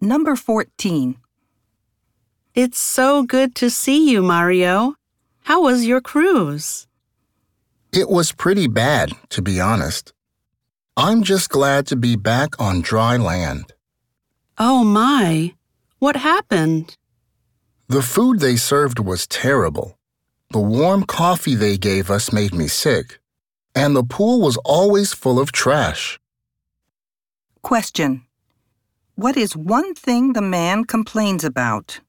Number 14. It's so good to see you, Mario. How was your cruise? It was pretty bad, to be honest. I'm just glad to be back on dry land. Oh my, what happened? The food they served was terrible. The warm coffee they gave us made me sick. And the pool was always full of trash. Question. What is one thing the man complains about?